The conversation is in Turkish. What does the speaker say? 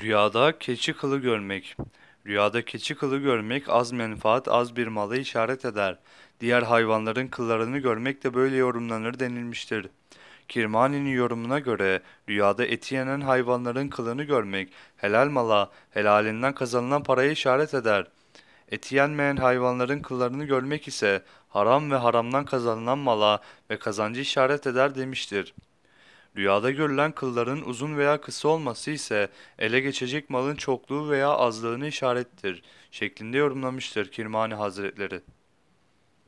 Rüyada keçi kılı görmek. Rüyada keçi kılı görmek az menfaat, az bir malı işaret eder. Diğer hayvanların kıllarını görmek de böyle yorumlanır denilmiştir. Kirmani'nin yorumuna göre rüyada eti yenen hayvanların kılını görmek helal mala, helalinden kazanılan paraya işaret eder. Eti yenmeyen hayvanların kıllarını görmek ise haram ve haramdan kazanılan mala ve kazancı işaret eder demiştir. Rüyada görülen kılların uzun veya kısa olması ise ele geçecek malın çokluğu veya azlığını işarettir şeklinde yorumlamıştır Kirmani Hazretleri.